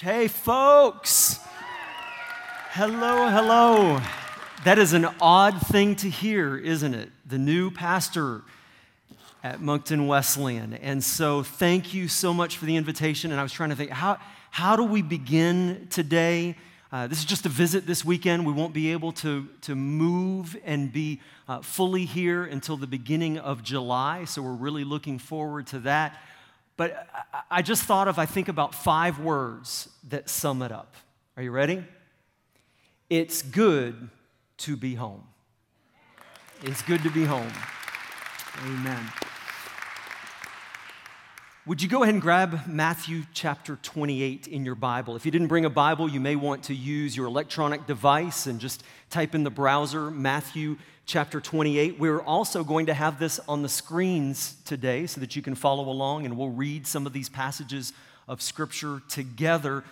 Hey, folks. Hello, hello. That is an odd thing to hear, isn't it? The new pastor at Moncton Wesleyan. And so, thank you so much for the invitation. And I was trying to think, how, how do we begin today? Uh, this is just a visit this weekend. We won't be able to, to move and be uh, fully here until the beginning of July. So, we're really looking forward to that. But I just thought of, I think about five words that sum it up. Are you ready? It's good to be home. It's good to be home. Amen. Would you go ahead and grab Matthew chapter 28 in your Bible? If you didn't bring a Bible, you may want to use your electronic device and just type in the browser Matthew chapter 28. We're also going to have this on the screens today so that you can follow along and we'll read some of these passages of Scripture together.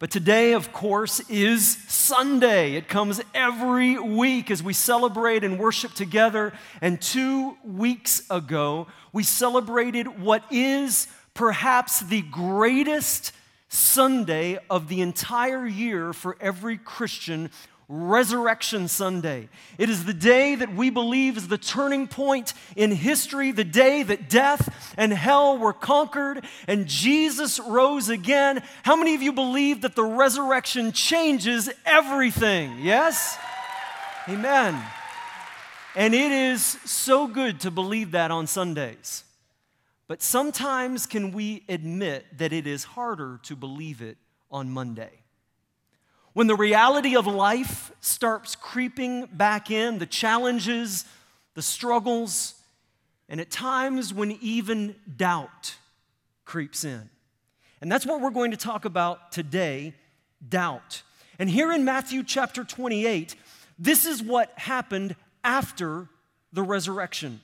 But today, of course, is Sunday. It comes every week as we celebrate and worship together. And two weeks ago, we celebrated what is perhaps the greatest Sunday of the entire year for every Christian Resurrection Sunday. It is the day that we believe is the turning point in history, the day that death and hell were conquered and Jesus rose again. How many of you believe that the resurrection changes everything? Yes? Amen. And it is so good to believe that on Sundays. But sometimes can we admit that it is harder to believe it on Monday? When the reality of life starts creeping back in, the challenges, the struggles, and at times when even doubt creeps in. And that's what we're going to talk about today doubt. And here in Matthew chapter 28, this is what happened after the resurrection.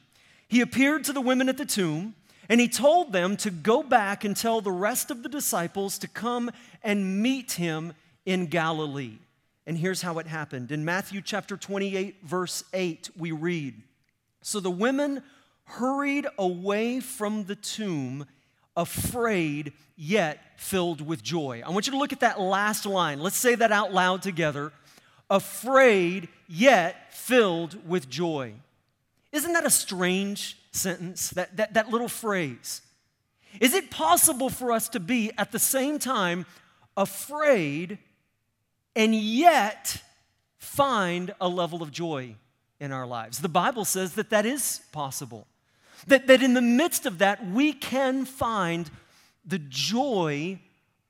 He appeared to the women at the tomb and he told them to go back and tell the rest of the disciples to come and meet him in Galilee. And here's how it happened. In Matthew chapter 28, verse 8, we read So the women hurried away from the tomb, afraid yet filled with joy. I want you to look at that last line. Let's say that out loud together. Afraid yet filled with joy. Isn't that a strange sentence? That, that, that little phrase. Is it possible for us to be at the same time afraid and yet find a level of joy in our lives. The Bible says that that is possible. That, that in the midst of that, we can find the joy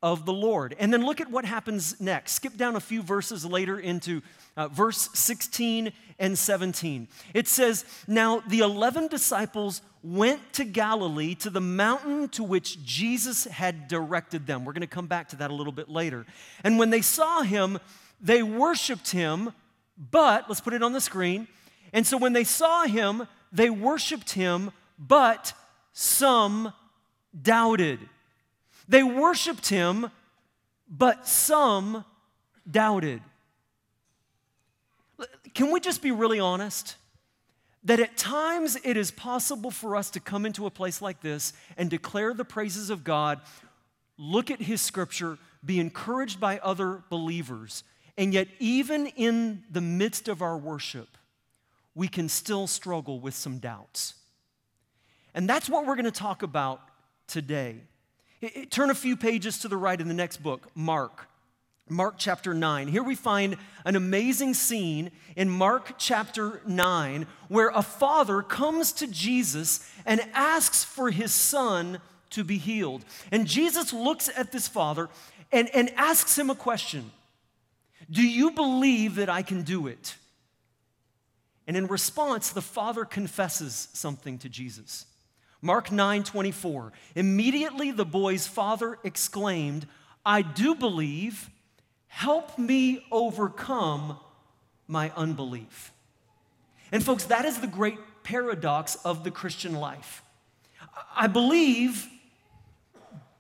of the Lord. And then look at what happens next. Skip down a few verses later into uh, verse 16 and 17. It says, Now the 11 disciples went to Galilee to the mountain to which Jesus had directed them. We're going to come back to that a little bit later. And when they saw him, they worshiped him, but, let's put it on the screen. And so when they saw him, they worshiped him, but some doubted. They worshiped him, but some doubted. Can we just be really honest? That at times it is possible for us to come into a place like this and declare the praises of God, look at His scripture, be encouraged by other believers, and yet, even in the midst of our worship, we can still struggle with some doubts. And that's what we're going to talk about today. It, it, turn a few pages to the right in the next book, Mark. Mark chapter 9. Here we find an amazing scene in Mark chapter 9 where a father comes to Jesus and asks for his son to be healed. And Jesus looks at this father and, and asks him a question Do you believe that I can do it? And in response, the father confesses something to Jesus. Mark 9 24. Immediately the boy's father exclaimed, I do believe Help me overcome my unbelief. And, folks, that is the great paradox of the Christian life. I believe,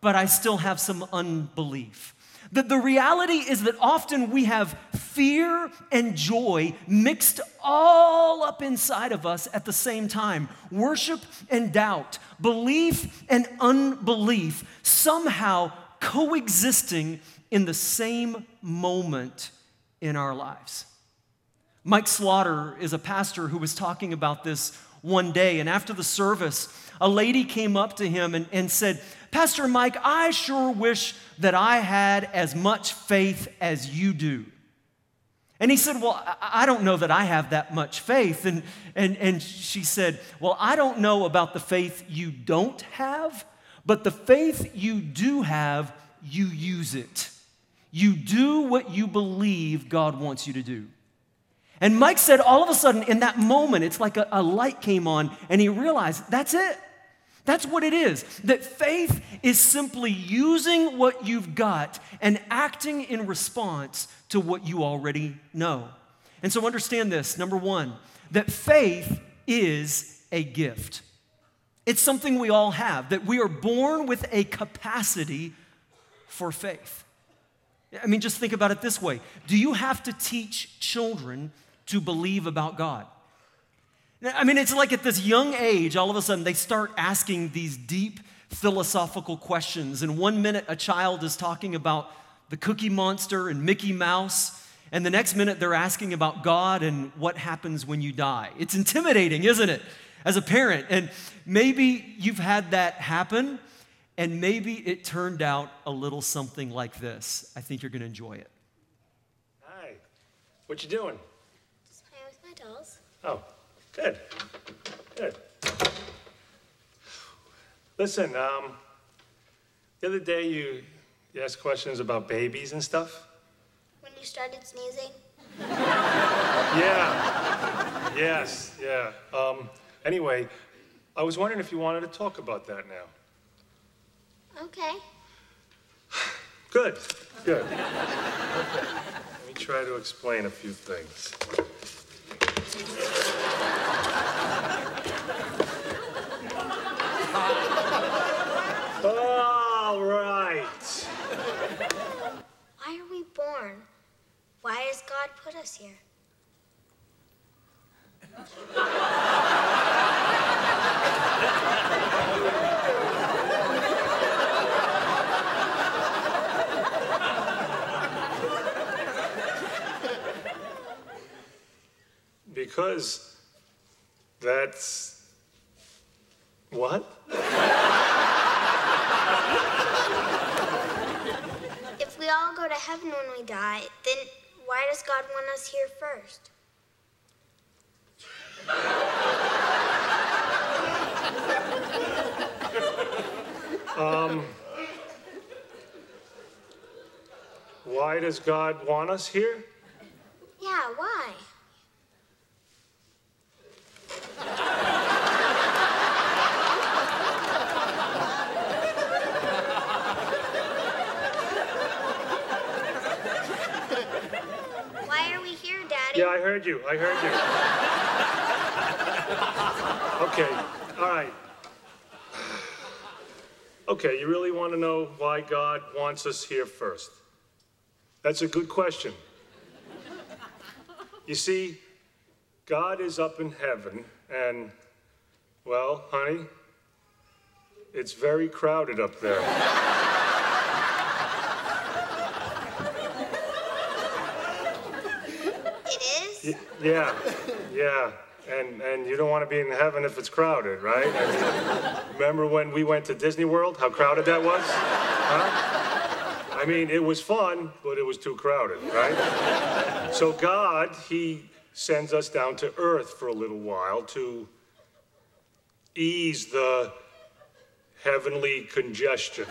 but I still have some unbelief. That the reality is that often we have fear and joy mixed all up inside of us at the same time. Worship and doubt, belief and unbelief, somehow coexisting in the same moment in our lives. Mike Slaughter is a pastor who was talking about this one day, and after the service, a lady came up to him and, and said, Pastor Mike, I sure wish that I had as much faith as you do. And he said, Well, I don't know that I have that much faith. And, and, and she said, Well, I don't know about the faith you don't have, but the faith you do have, you use it. You do what you believe God wants you to do. And Mike said, all of a sudden, in that moment, it's like a, a, light came on, and he realized that's it. That's what it is. That faith is simply using what you've got and acting in response to what you already know. And so understand this number one, that faith is a gift. It's something we all have, that we are born with a capacity for faith. I mean, just think about it this way Do you have to teach children to believe about God. I mean, it's like at this young age, all of a sudden they start asking these deep philosophical questions. And one minute a child is talking about the Cookie Monster and Mickey Mouse. And the next minute they're asking about God and what happens when you die. It's intimidating, isn't it, as a parent? And maybe you've had that happen, and maybe it turned out a little something like this. I think you're going to enjoy it. Hi, what you doing? Just playing with my dolls. Oh, good. Good. Listen, um, the other day you, you asked questions about babies and stuff. When you started sneezing? yeah. Yes, yeah. Um, anyway, I was wondering if you wanted to talk about that now. Okay. Good, good. Okay. Let me try to explain a few things. All right. Why are we born? Why has God put us here? Because that's what? if we all go to heaven when we die, then why does God want us here first? um, why does God want us here? Yeah, why? Yeah, I heard you. I heard you. okay, all right. Okay, you really want to know why God wants us here first? That's a good question. You see, God is up in heaven, and, well, honey, it's very crowded up there. Yeah, yeah. And, and you don't want to be in heaven if it's crowded, right? I mean, remember when we went to Disney World, how crowded that was? Huh? I mean, it was fun, but it was too crowded, right? So God, He sends us down to earth for a little while to ease the heavenly congestion.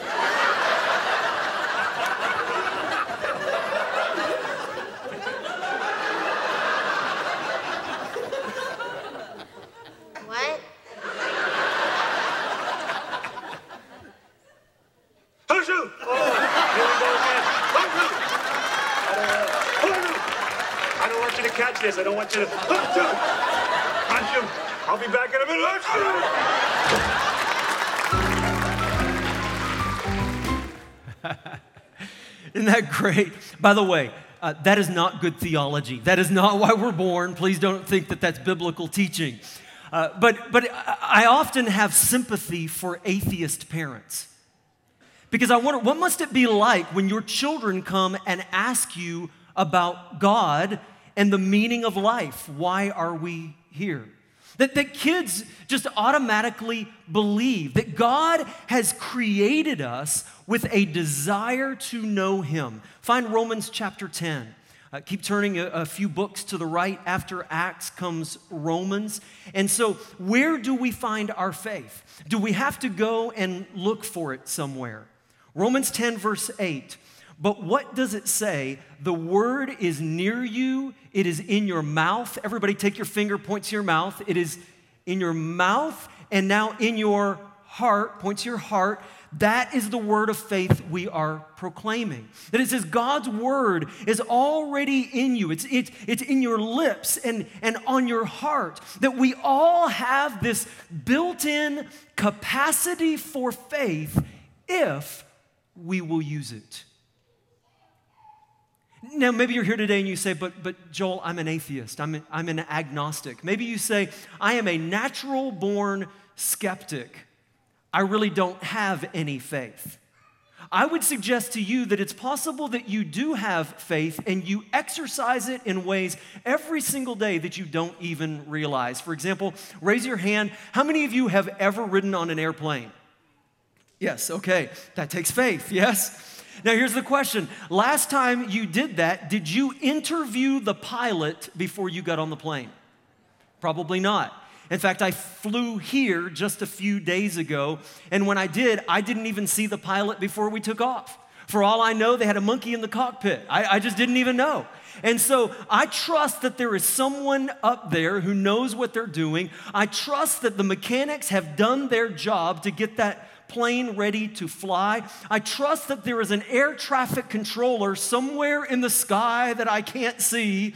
I don't want you to. Punch him. I'll be back in a minute. Isn't that great? By the way, uh, that is not good theology. That is not why we're born. Please don't think that that's biblical teaching. Uh, but, but I often have sympathy for atheist parents Because I wonder, what must it be like when your children come and ask you about God and the meaning of life? Why are we here? That, that kids just automatically believe that God has created us with a desire to know Him. Find Romans chapter 10. Uh, keep turning a, a, few books to the right. After Acts comes Romans. And so, where do we find our faith? Do we have to go and look for it somewhere? Romans 10, verse 8. But what does it say? The word is near you, it is in your mouth. Everybody, take your finger, point to your mouth. It is in your mouth and now in your heart, point to your heart. That is the word of faith we are proclaiming. That it says God's word is already in you, it's, it's, it's in your lips and, and on your heart. That we all have this built in capacity for faith if we will use it. Now, maybe you're here today and you say, but, but Joel, I'm an atheist. I'm, I'm an agnostic. Maybe you say, I am a natural born skeptic. I really don't have any faith. I would suggest to you that it's possible that you do have faith and you exercise it in ways every single day that you don't even realize. For example, raise your hand. How many of you have ever ridden on an airplane? Yes, okay. That takes faith, yes? Now, here's the question. Last time you did that, did you interview the pilot before you got on the plane? Probably not. In fact, I flew here just a few days ago, and when I did, I didn't even see the pilot before we took off. For all I know, they had a monkey in the cockpit. I, I, just didn't even know. And so I trust that there is someone up there who knows what they're doing. I trust that the mechanics have done their job to get that plane ready to fly. I trust that there is an air traffic controller somewhere in the sky that I can't see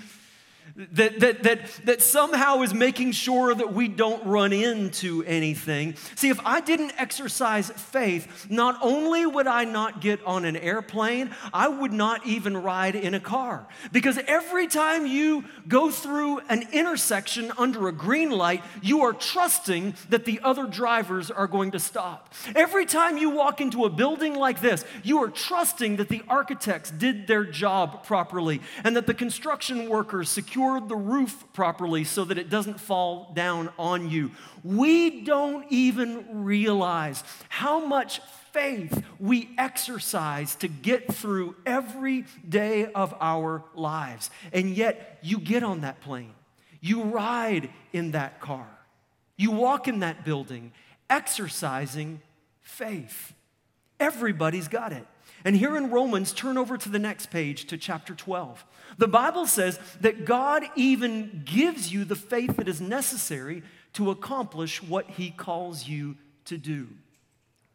that, that, that, that somehow is making sure that we don't run into anything. See, if I didn't exercise faith, not only would I not get on an airplane, I would not even ride in a car. Because every time you go through an intersection under a green light, you are trusting that the other drivers are going to stop. Every time you walk into a building like this, you are trusting that the architects did their job properly and that the construction workers secure the roof properly so that it doesn't fall down on you. We don't even realize how much faith we exercise to get through every day of our lives. And yet, you get on that plane, you ride in that car, you walk in that building, exercising faith. Everybody's got it. And here in Romans, turn over to the next page to chapter 12. The Bible says that God even gives you the faith that is necessary to accomplish what he calls you to do.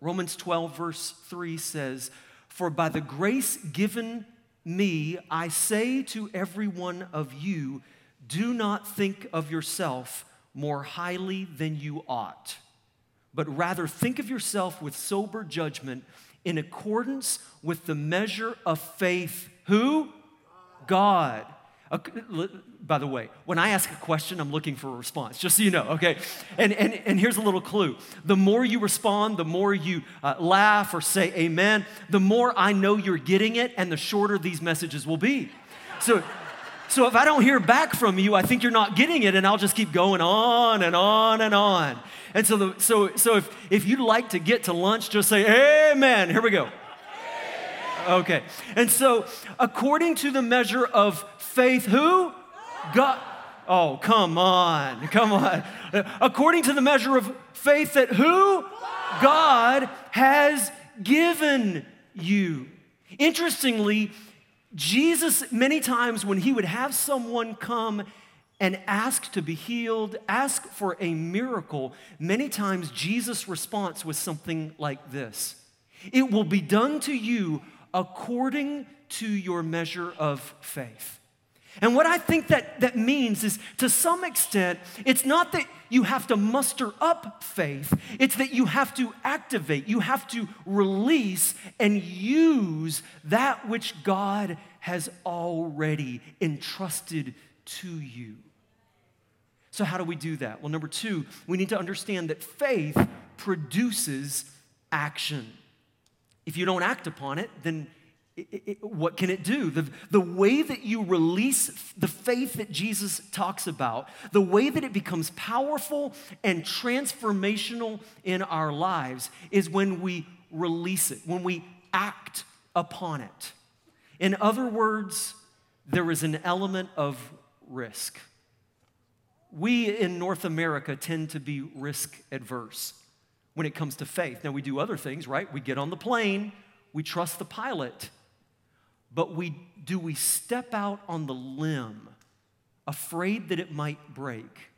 Romans 12, verse 3 says, For by the grace given me, I say to every one of you, do not think of yourself more highly than you ought, but rather think of yourself with sober judgment in accordance with the measure of faith. Who? God. By the way, when I ask a question, I'm looking for a response, just so you know, okay? And, and, and here's a little clue the more you respond, the more you uh, laugh or say amen, the more I know you're getting it, and the shorter these messages will be. So, so if I don't hear back from you, I think you're not getting it, and I'll just keep going on and on and on. And so, the, so, so if, if you'd like to get to lunch, just say, Amen. Here we go. Okay. And so, according to the measure of faith, who? God. Oh, come on. Come on. According to the measure of faith that who? God has given you. Interestingly, Jesus, many times when he would have someone come and ask to be healed, ask for a miracle, many times Jesus' response was something like this It will be done to you according to your measure of faith. And what I think that, that means is to some extent, it's not that you have to muster up faith, it's that you have to activate, you have to release and use that which God has already entrusted to you. So, how do we do that? Well, number two, we need to understand that faith produces action. if you don't act upon it, then it, it, what can it do? The, the way that you release the faith that Jesus talks about, the way that it becomes powerful and transformational in our lives is when we release it, when we act upon it. In other words, there is an element of risk. We in North America tend to be risk adverse when it comes to faith. Now, we do other things, right? We get on the plane, we trust the pilot, but we, do we step out on the limb afraid that it might break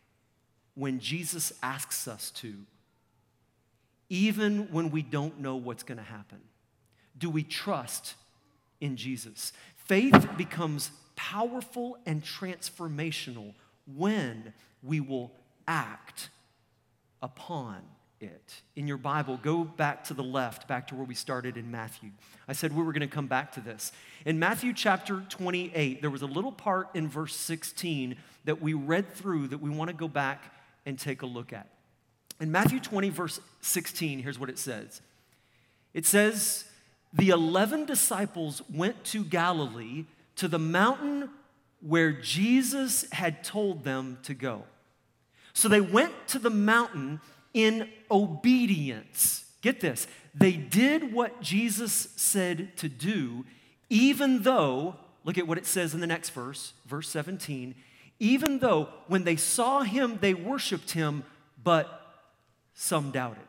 when Jesus asks us to, even when we don't know what's going to happen? Do we trust in Jesus? Faith becomes powerful and transformational when we will act upon it. In your Bible, go back to the left, back to where we started in Matthew. I said we were going to come back to this. In Matthew chapter 28, there was a little part in verse 16 that we read through that we want to go back and take a look at. In Matthew 20, verse 16, here's what it says it says, The 11 disciples went to Galilee to the mountain where Jesus had told them to go. So they went to the mountain in obedience. Get this, they did what Jesus said to do, even though, look at what it says in the next verse, verse 17, even though when they saw him, they worshiped him, but some doubted.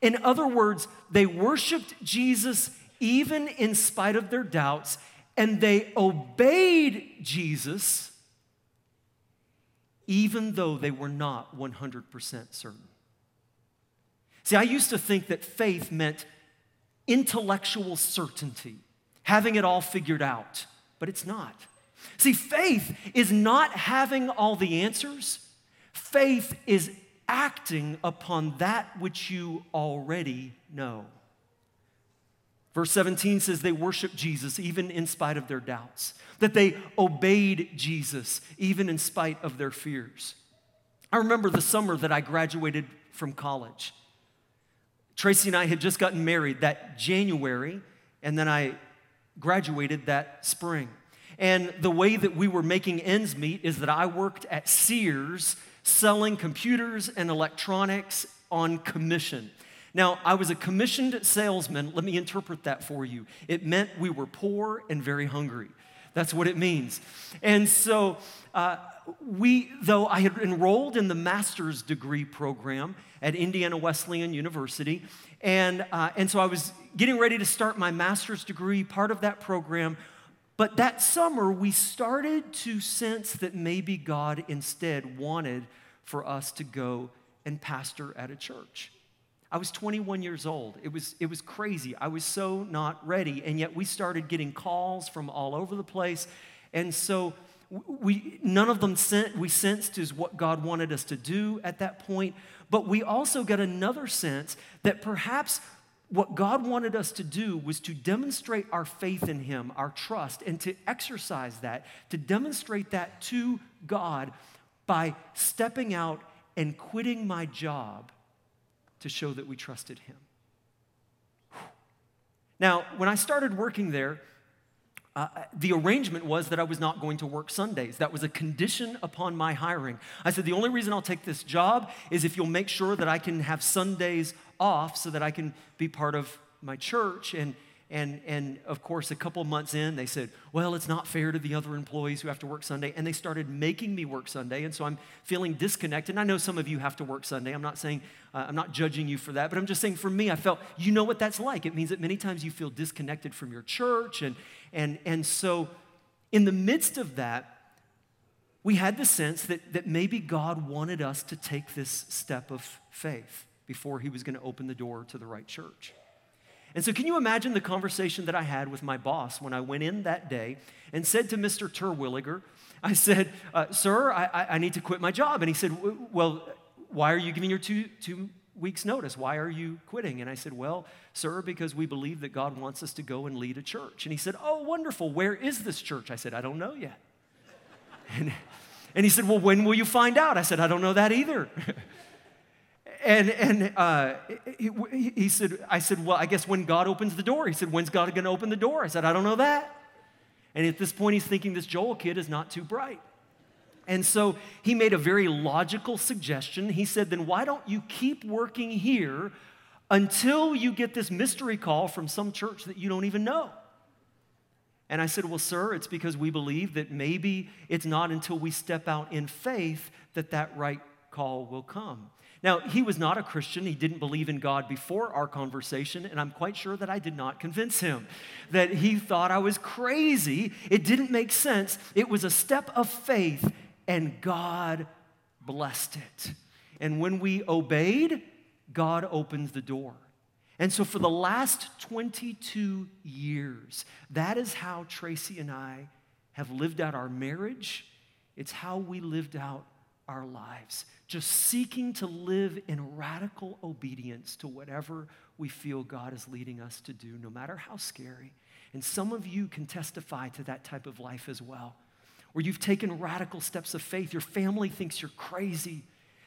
In other words, they worshiped Jesus even in spite of their doubts, and they obeyed Jesus even though they were not 100% certain. See, I used to think that faith meant intellectual certainty, having it all figured out, but it's not. See, faith is not having all the answers, faith is acting upon that which you already know. Verse 17 says they worshiped Jesus even in spite of their doubts, that they obeyed Jesus even in spite of their fears. I remember the summer that I graduated from college. Tracy and I had just gotten married that January, and then I graduated that spring. And the way that we were making ends meet is that I worked at Sears selling computers and electronics on commission. Now, I was a commissioned salesman. Let me interpret that for you. It meant we were poor and very hungry. That's what it means. And so, uh, we, though I had enrolled in the master's degree program at Indiana Wesleyan University, and, uh, and so I was getting ready to start my master's degree, part of that program. But that summer, we started to sense that maybe God instead wanted for us to go and pastor at a church. I was 21 years old. It was, it was crazy. I was so not ready. And yet we started getting calls from all over the place. And so we, none of them sent, we sensed is what God wanted us to do at that point. But we also got another sense that perhaps what God wanted us to do was to demonstrate our faith in Him, our trust, and to exercise that, to demonstrate that to God by stepping out and quitting my job to show that we trusted him. Now, when I started working there, uh, the arrangement was that I was not going to work Sundays. That was a condition upon my hiring. I said, the only reason I'll take this job is if you'll make sure that I can have Sundays off so that I can be part of my church. And, and, and of course, a couple months in, they said, well, it's not fair to the other employees who have to work Sunday. And they started making me work Sunday. And so I'm feeling disconnected. And I know some of you have to work Sunday. I'm not saying, uh, I'm not judging you for that, but I'm just saying for me, I felt, you know what that's like. It means that many times you feel disconnected from your church. And, and, and so in the midst of that, we had the sense that, that maybe God wanted us to take this step of faith before he was going to open the door to the right church. And so, can you imagine the conversation that I had with my boss when I went in that day and said to Mr. Terwilliger, I said, uh, Sir, I, I need to quit my job. And he said, Well, why are you giving your two, two weeks' notice? Why are you quitting? And I said, Well, sir, because we believe that God wants us to go and lead a church. And he said, Oh, wonderful. Where is this church? I said, I don't know yet. And, and he said, Well, when will you find out? I said, I don't know that either. and and uh, he, he said, I said, well, I guess when God opens the door. He said, when's God going to open the door? I said, I don't know that. And at this point, he's thinking this Joel kid is not too bright. And so he made a very logical suggestion. He said, then why don't you keep working here until you get this mystery call from some church that you don't even know? And I said, Well, sir, it's because we believe that maybe it's not until we step out in faith that that right call will come. Now, he was not a Christian. He didn't believe in God before our conversation, and I'm quite sure that I did not convince him that he thought I was crazy. It didn't make sense. It was a step of faith, and God blessed it. And when we obeyed, God opens the door. And so, for the last 22 years, that is how Tracy and I have lived out our marriage. It's how we lived out our lives, just seeking to live in radical obedience to whatever we feel God is leading us to do, no matter how scary. And some of you can testify to that type of life as well, where you've taken radical steps of faith. Your family thinks you're crazy.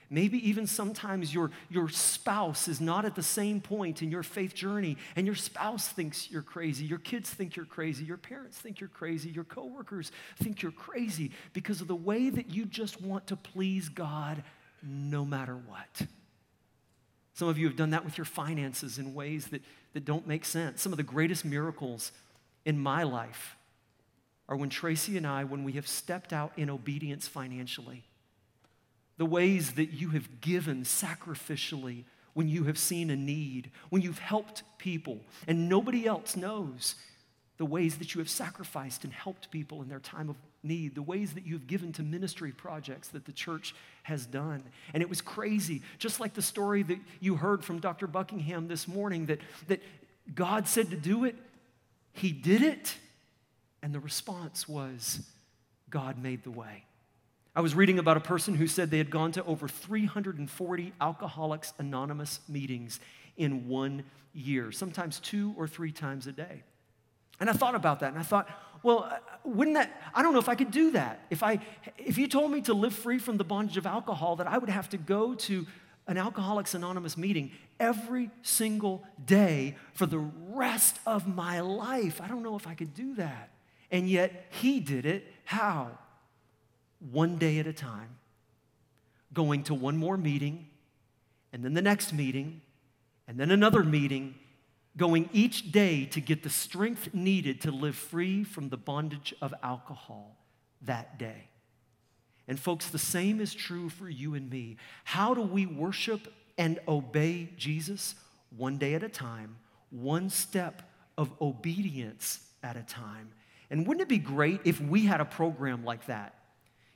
Maybe even sometimes your, your spouse is not at the same point in your faith journey, and your spouse thinks you're crazy. Your kids think you're crazy. Your parents think you're crazy. Your coworkers think you're crazy because of the way that you just want to please God no matter what. Some of you have done that with your finances in ways that, that don't make sense. Some of the greatest miracles in my life are when Tracy and I, when we have stepped out in obedience financially the ways that you have given sacrificially when you have seen a need, when you've helped people, and nobody else knows the ways that you have sacrificed and helped people in their time of need, the ways that you've given to ministry projects that the church has done. And it was crazy, just like the story that you heard from Dr. Buckingham this morning that, that God said to do it, He did it, and the response was, God made the way. I was reading about a person who said they had gone to over 340 Alcoholics Anonymous meetings in one year, sometimes two or three times a day. And I thought about that and I thought, well, uh, wouldn't that, I don't know if I could do that. If, I, if you told me to live free from the bondage of alcohol, that I would have to go to an Alcoholics Anonymous meeting every single day for the rest of my life. I don't know if I could do that. And yet, he did it. How? One day at a time, going to one more meeting, and then the next meeting, and then another meeting, going each day to get the strength needed to live free from the bondage of alcohol that day. And, folks, the same is true for you and me. How do we worship and obey Jesus? One day at a time, one step of obedience at a time. And wouldn't it be great if we had a program like that?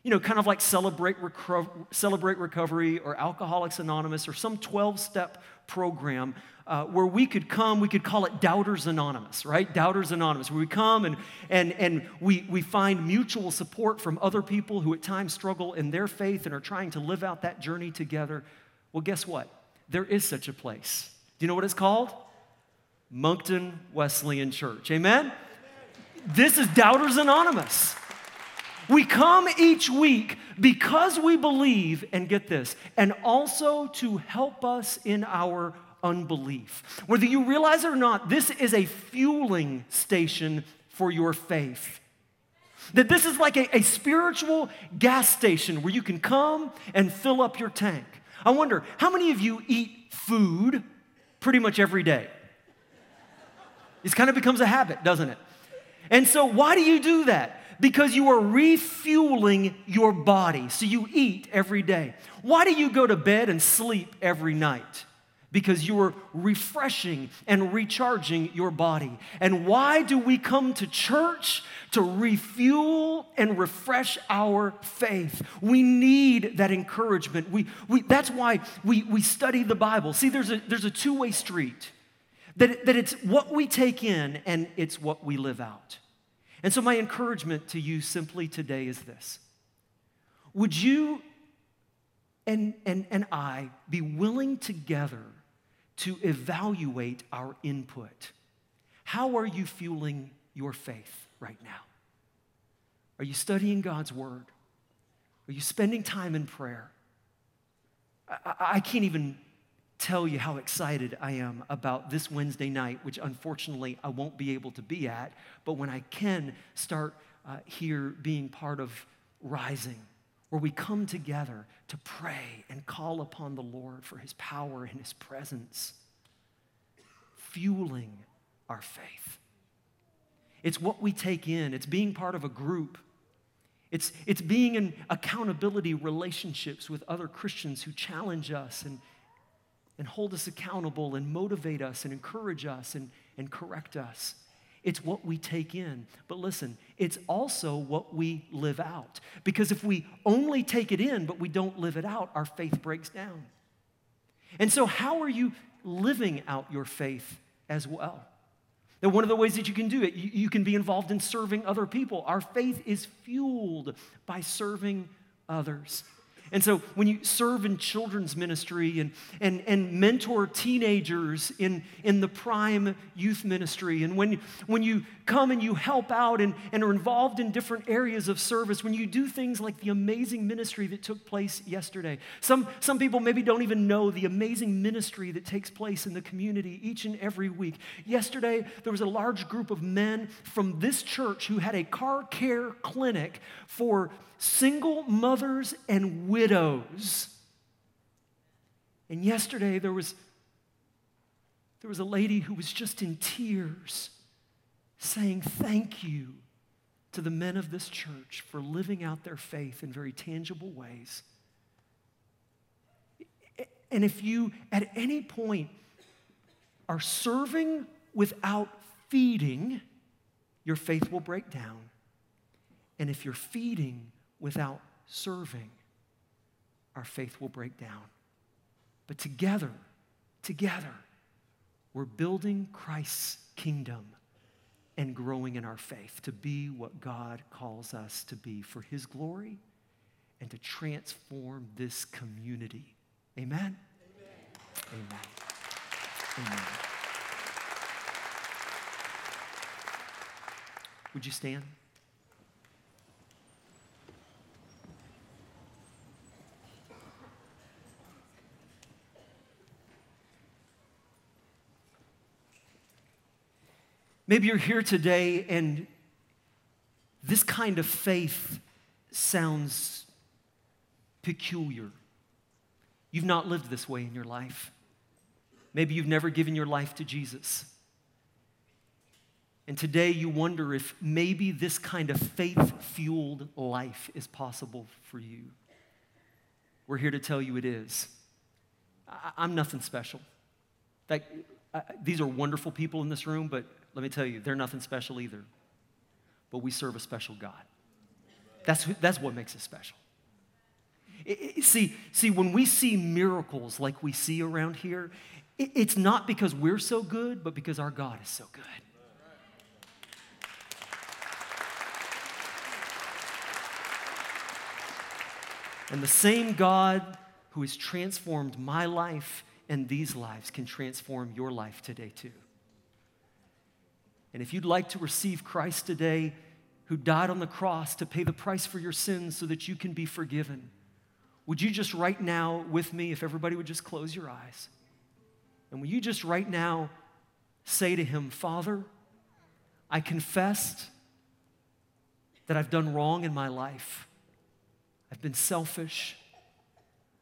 You know, kind of like Celebrate, Reco- Celebrate Recovery or Alcoholics Anonymous or some 12 step program uh, where we could come, we could call it Doubters Anonymous, right? Doubters Anonymous, where we come and, and, and we, we find mutual support from other people who at times struggle in their faith and are trying to live out that journey together. Well, guess what? There is such a place. Do you know what it's called? Moncton Wesleyan Church. Amen? This is Doubters Anonymous. We come each week because we believe, and get this, and also to help us in our unbelief. Whether you realize it or not, this is a fueling station for your faith. That this is like a, a, spiritual gas station where you can come and fill up your tank. I wonder, how many of you eat food pretty much every day? It kind of becomes a habit, doesn't it? And so, why do you do that? Because you are refueling your body. So you eat every day. Why do you go to bed and sleep every night? Because you are refreshing and recharging your body. And why do we come to church? To refuel and refresh our faith. We need that encouragement. We, we, that's why we, we study the Bible. See, there's a, there's a two way street that, that it's what we take in and it's what we live out. And so, my encouragement to you simply today is this Would you and, and, and I be willing together to evaluate our input? How are you fueling your faith right now? Are you studying God's Word? Are you spending time in prayer? I, I can't even tell you how excited I am about this Wednesday night, which unfortunately I won't be able to be at, but when I can start uh, here being part of Rising, where we come together to pray and call upon the Lord for his power and his presence, fueling our faith. It's what we take in, it's being part of a group. It's, it's being in accountability relationships with other Christians who challenge us and, and hold us accountable and motivate us and encourage us and, and correct us. It's what we take in. But listen, it's also what we live out. Because if we only take it in but we don't live it out, our faith breaks down. And so, how are you living out your faith as well? That one of the ways that you can do it, you, you can be involved in serving other people. Our faith is fueled by serving others. And so when you serve in children's ministry and, and, and mentor teenagers in, in the prime youth ministry, and when, when you come and you help out and, and are involved in different areas of service, when you do things like the amazing ministry that took place yesterday. Some, some people maybe don't even know the amazing ministry that takes place in the community each and every week. Yesterday, there was a large group of men from this church who had a car care clinic for single mothers and widows. And yesterday there was, there was a lady who was just in tears saying, Thank you to the men of this church for living out their faith in very tangible ways. And if you at any point are serving without feeding, your faith will break down. And if you're feeding without serving, our faith will break down. But together, together, we're building Christ's kingdom and growing in our faith to be what God calls us to be for His glory and to transform this community. Amen? Amen. Amen. Amen. Would you stand? Maybe you're here today and this kind of faith sounds peculiar. You've not lived this way in your life. Maybe you've never given your life to Jesus. And today you wonder if maybe this kind of faith fueled life is possible for you. We're here to tell you it is. I- am nothing special. I, these are wonderful people in this room, but let me tell you, they're nothing special either. But we serve a special God. That's, that's what makes it special. It, it, see, see, when we see miracles like we see around here, it, it's not because we're so good, but because our God is so good. And the same God who has transformed my life and these lives can transform your life today, too. And if you'd like to receive Christ today, who died on the cross to pay the price for your sins so that you can be forgiven, would you just right now with me, if everybody would just close your eyes, and will you just right now say to him, Father, I confessed that I've done wrong in my life. I've been selfish.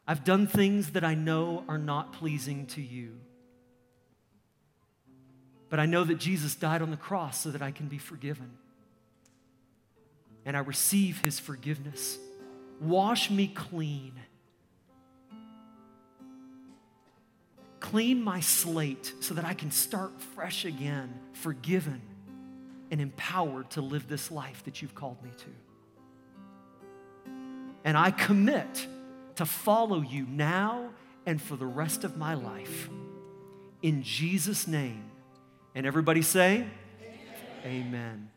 I've done things that I know are not pleasing to you. But I know that Jesus died on the cross so that I can be forgiven. And I receive his forgiveness. Wash me clean. Clean my slate so that I can start fresh again, forgiven and empowered to live this life that you've called me to. And I commit to follow you now and for the rest of my life. In Jesus' name. And everybody say, Amen. Amen.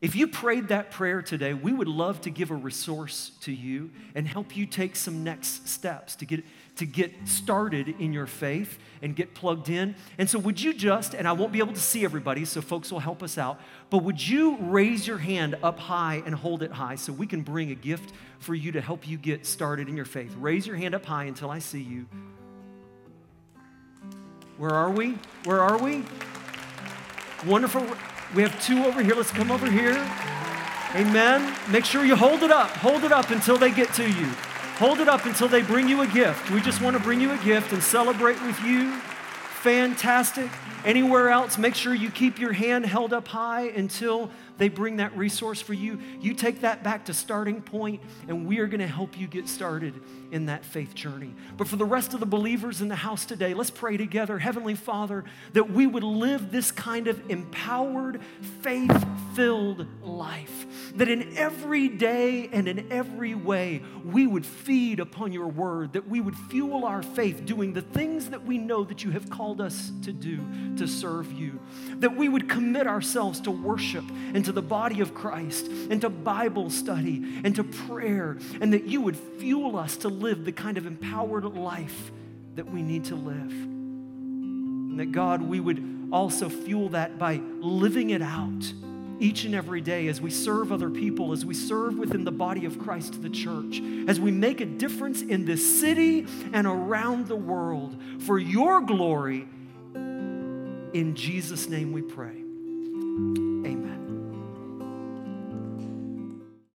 If you prayed that prayer today, we would love to give a resource to you and help you take some next steps to get, to get started in your faith and get plugged in. And so, would you just, and I won't be able to see everybody, so folks will help us out, but would you raise your hand up high and hold it high so we can bring a gift for you to help you get started in your faith? Raise your hand up high until I see you. Where are we? Where are we? Wonderful. We have two over here. Let's come over here. Amen. Make sure you hold it up. Hold it up until they get to you. Hold it up until they bring you a gift. We just want to bring you a gift and celebrate with you. Fantastic. Anywhere else, make sure you keep your hand held up high until they bring that resource for you. You take that back to starting point, and we are going to help you get started in that faith journey. But for the rest of the believers in the house today, let's pray together. Heavenly Father, that we would live this kind of empowered, faith filled life. That in every day and in every way, we would feed upon your word, that we would fuel our faith doing the things that we know that you have called us to do to serve you. That we would commit ourselves to worship and to the body of Christ and to Bible study and to prayer, and that you would fuel us to live the kind of empowered life that we need to live. And that God, we would also fuel that by living it out each and every day as we serve other people, as we serve within the body of Christ, the church, as we make a difference in this city and around the world for your glory. In Jesus' name we pray.